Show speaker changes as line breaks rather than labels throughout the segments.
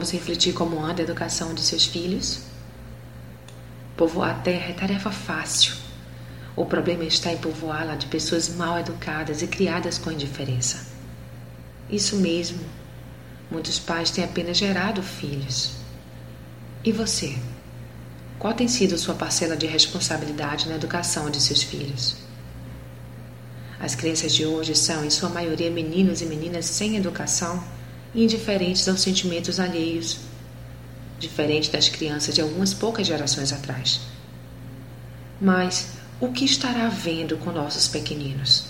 Vamos refletir como anda a educação de seus filhos? Povoar a terra é tarefa fácil. O problema está em povoá-la de pessoas mal educadas e criadas com indiferença. Isso mesmo. Muitos pais têm apenas gerado filhos. E você? Qual tem sido sua parcela de responsabilidade na educação de seus filhos? As crianças de hoje são, em sua maioria, meninos e meninas sem educação indiferentes aos sentimentos alheios, diferente das crianças de algumas poucas gerações atrás. Mas o que estará havendo com nossos pequeninos?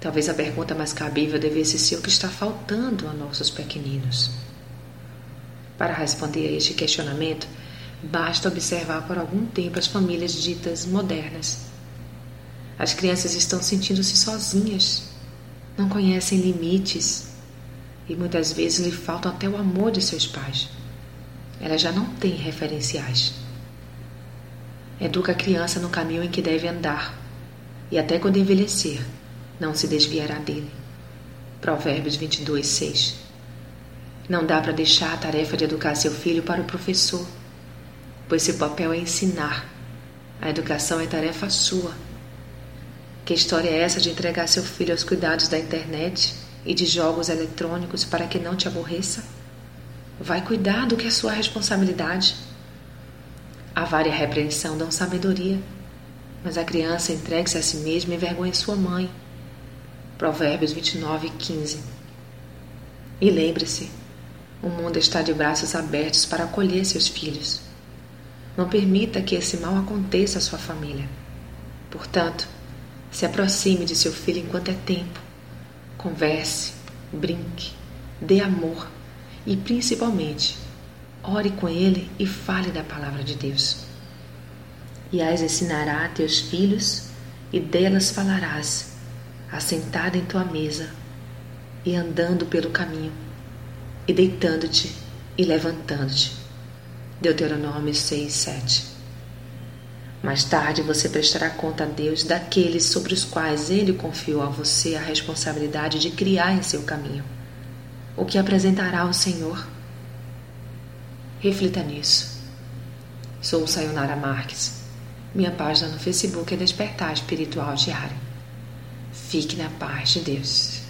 Talvez a pergunta mais cabível devesse ser o que está faltando a nossos pequeninos. Para responder a este questionamento, basta observar por algum tempo as famílias ditas modernas. As crianças estão sentindo-se sozinhas, não conhecem limites, e muitas vezes lhe faltam até o amor de seus pais. Ela já não tem referenciais. Educa a criança no caminho em que deve andar e até quando envelhecer não se desviará dele. Provérbios 22, 6. Não dá para deixar a tarefa de educar seu filho para o professor, pois seu papel é ensinar. A educação é tarefa sua. Que história é essa de entregar seu filho aos cuidados da internet e de jogos eletrônicos para que não te aborreça? Vai cuidar do que é sua responsabilidade. A vária repreensão dão sabedoria, mas a criança entregue-se a si mesma e envergonha sua mãe. Provérbios 29, 15. E lembre-se, o mundo está de braços abertos para acolher seus filhos. Não permita que esse mal aconteça à sua família. Portanto, se aproxime de seu filho enquanto é tempo Converse, brinque, dê amor e, principalmente, ore com ele e fale da palavra de Deus. E as ensinará a teus filhos, e delas falarás, assentada em tua mesa, e andando pelo caminho, e deitando-te e levantando-te. Deuteronômio 6, 7. Mais tarde você prestará conta a Deus daqueles sobre os quais Ele confiou a você a responsabilidade de criar em seu caminho, o que apresentará ao Senhor. Reflita nisso. Sou Sayonara Marques. Minha página no Facebook é Despertar Espiritual Diário. Fique na paz de Deus.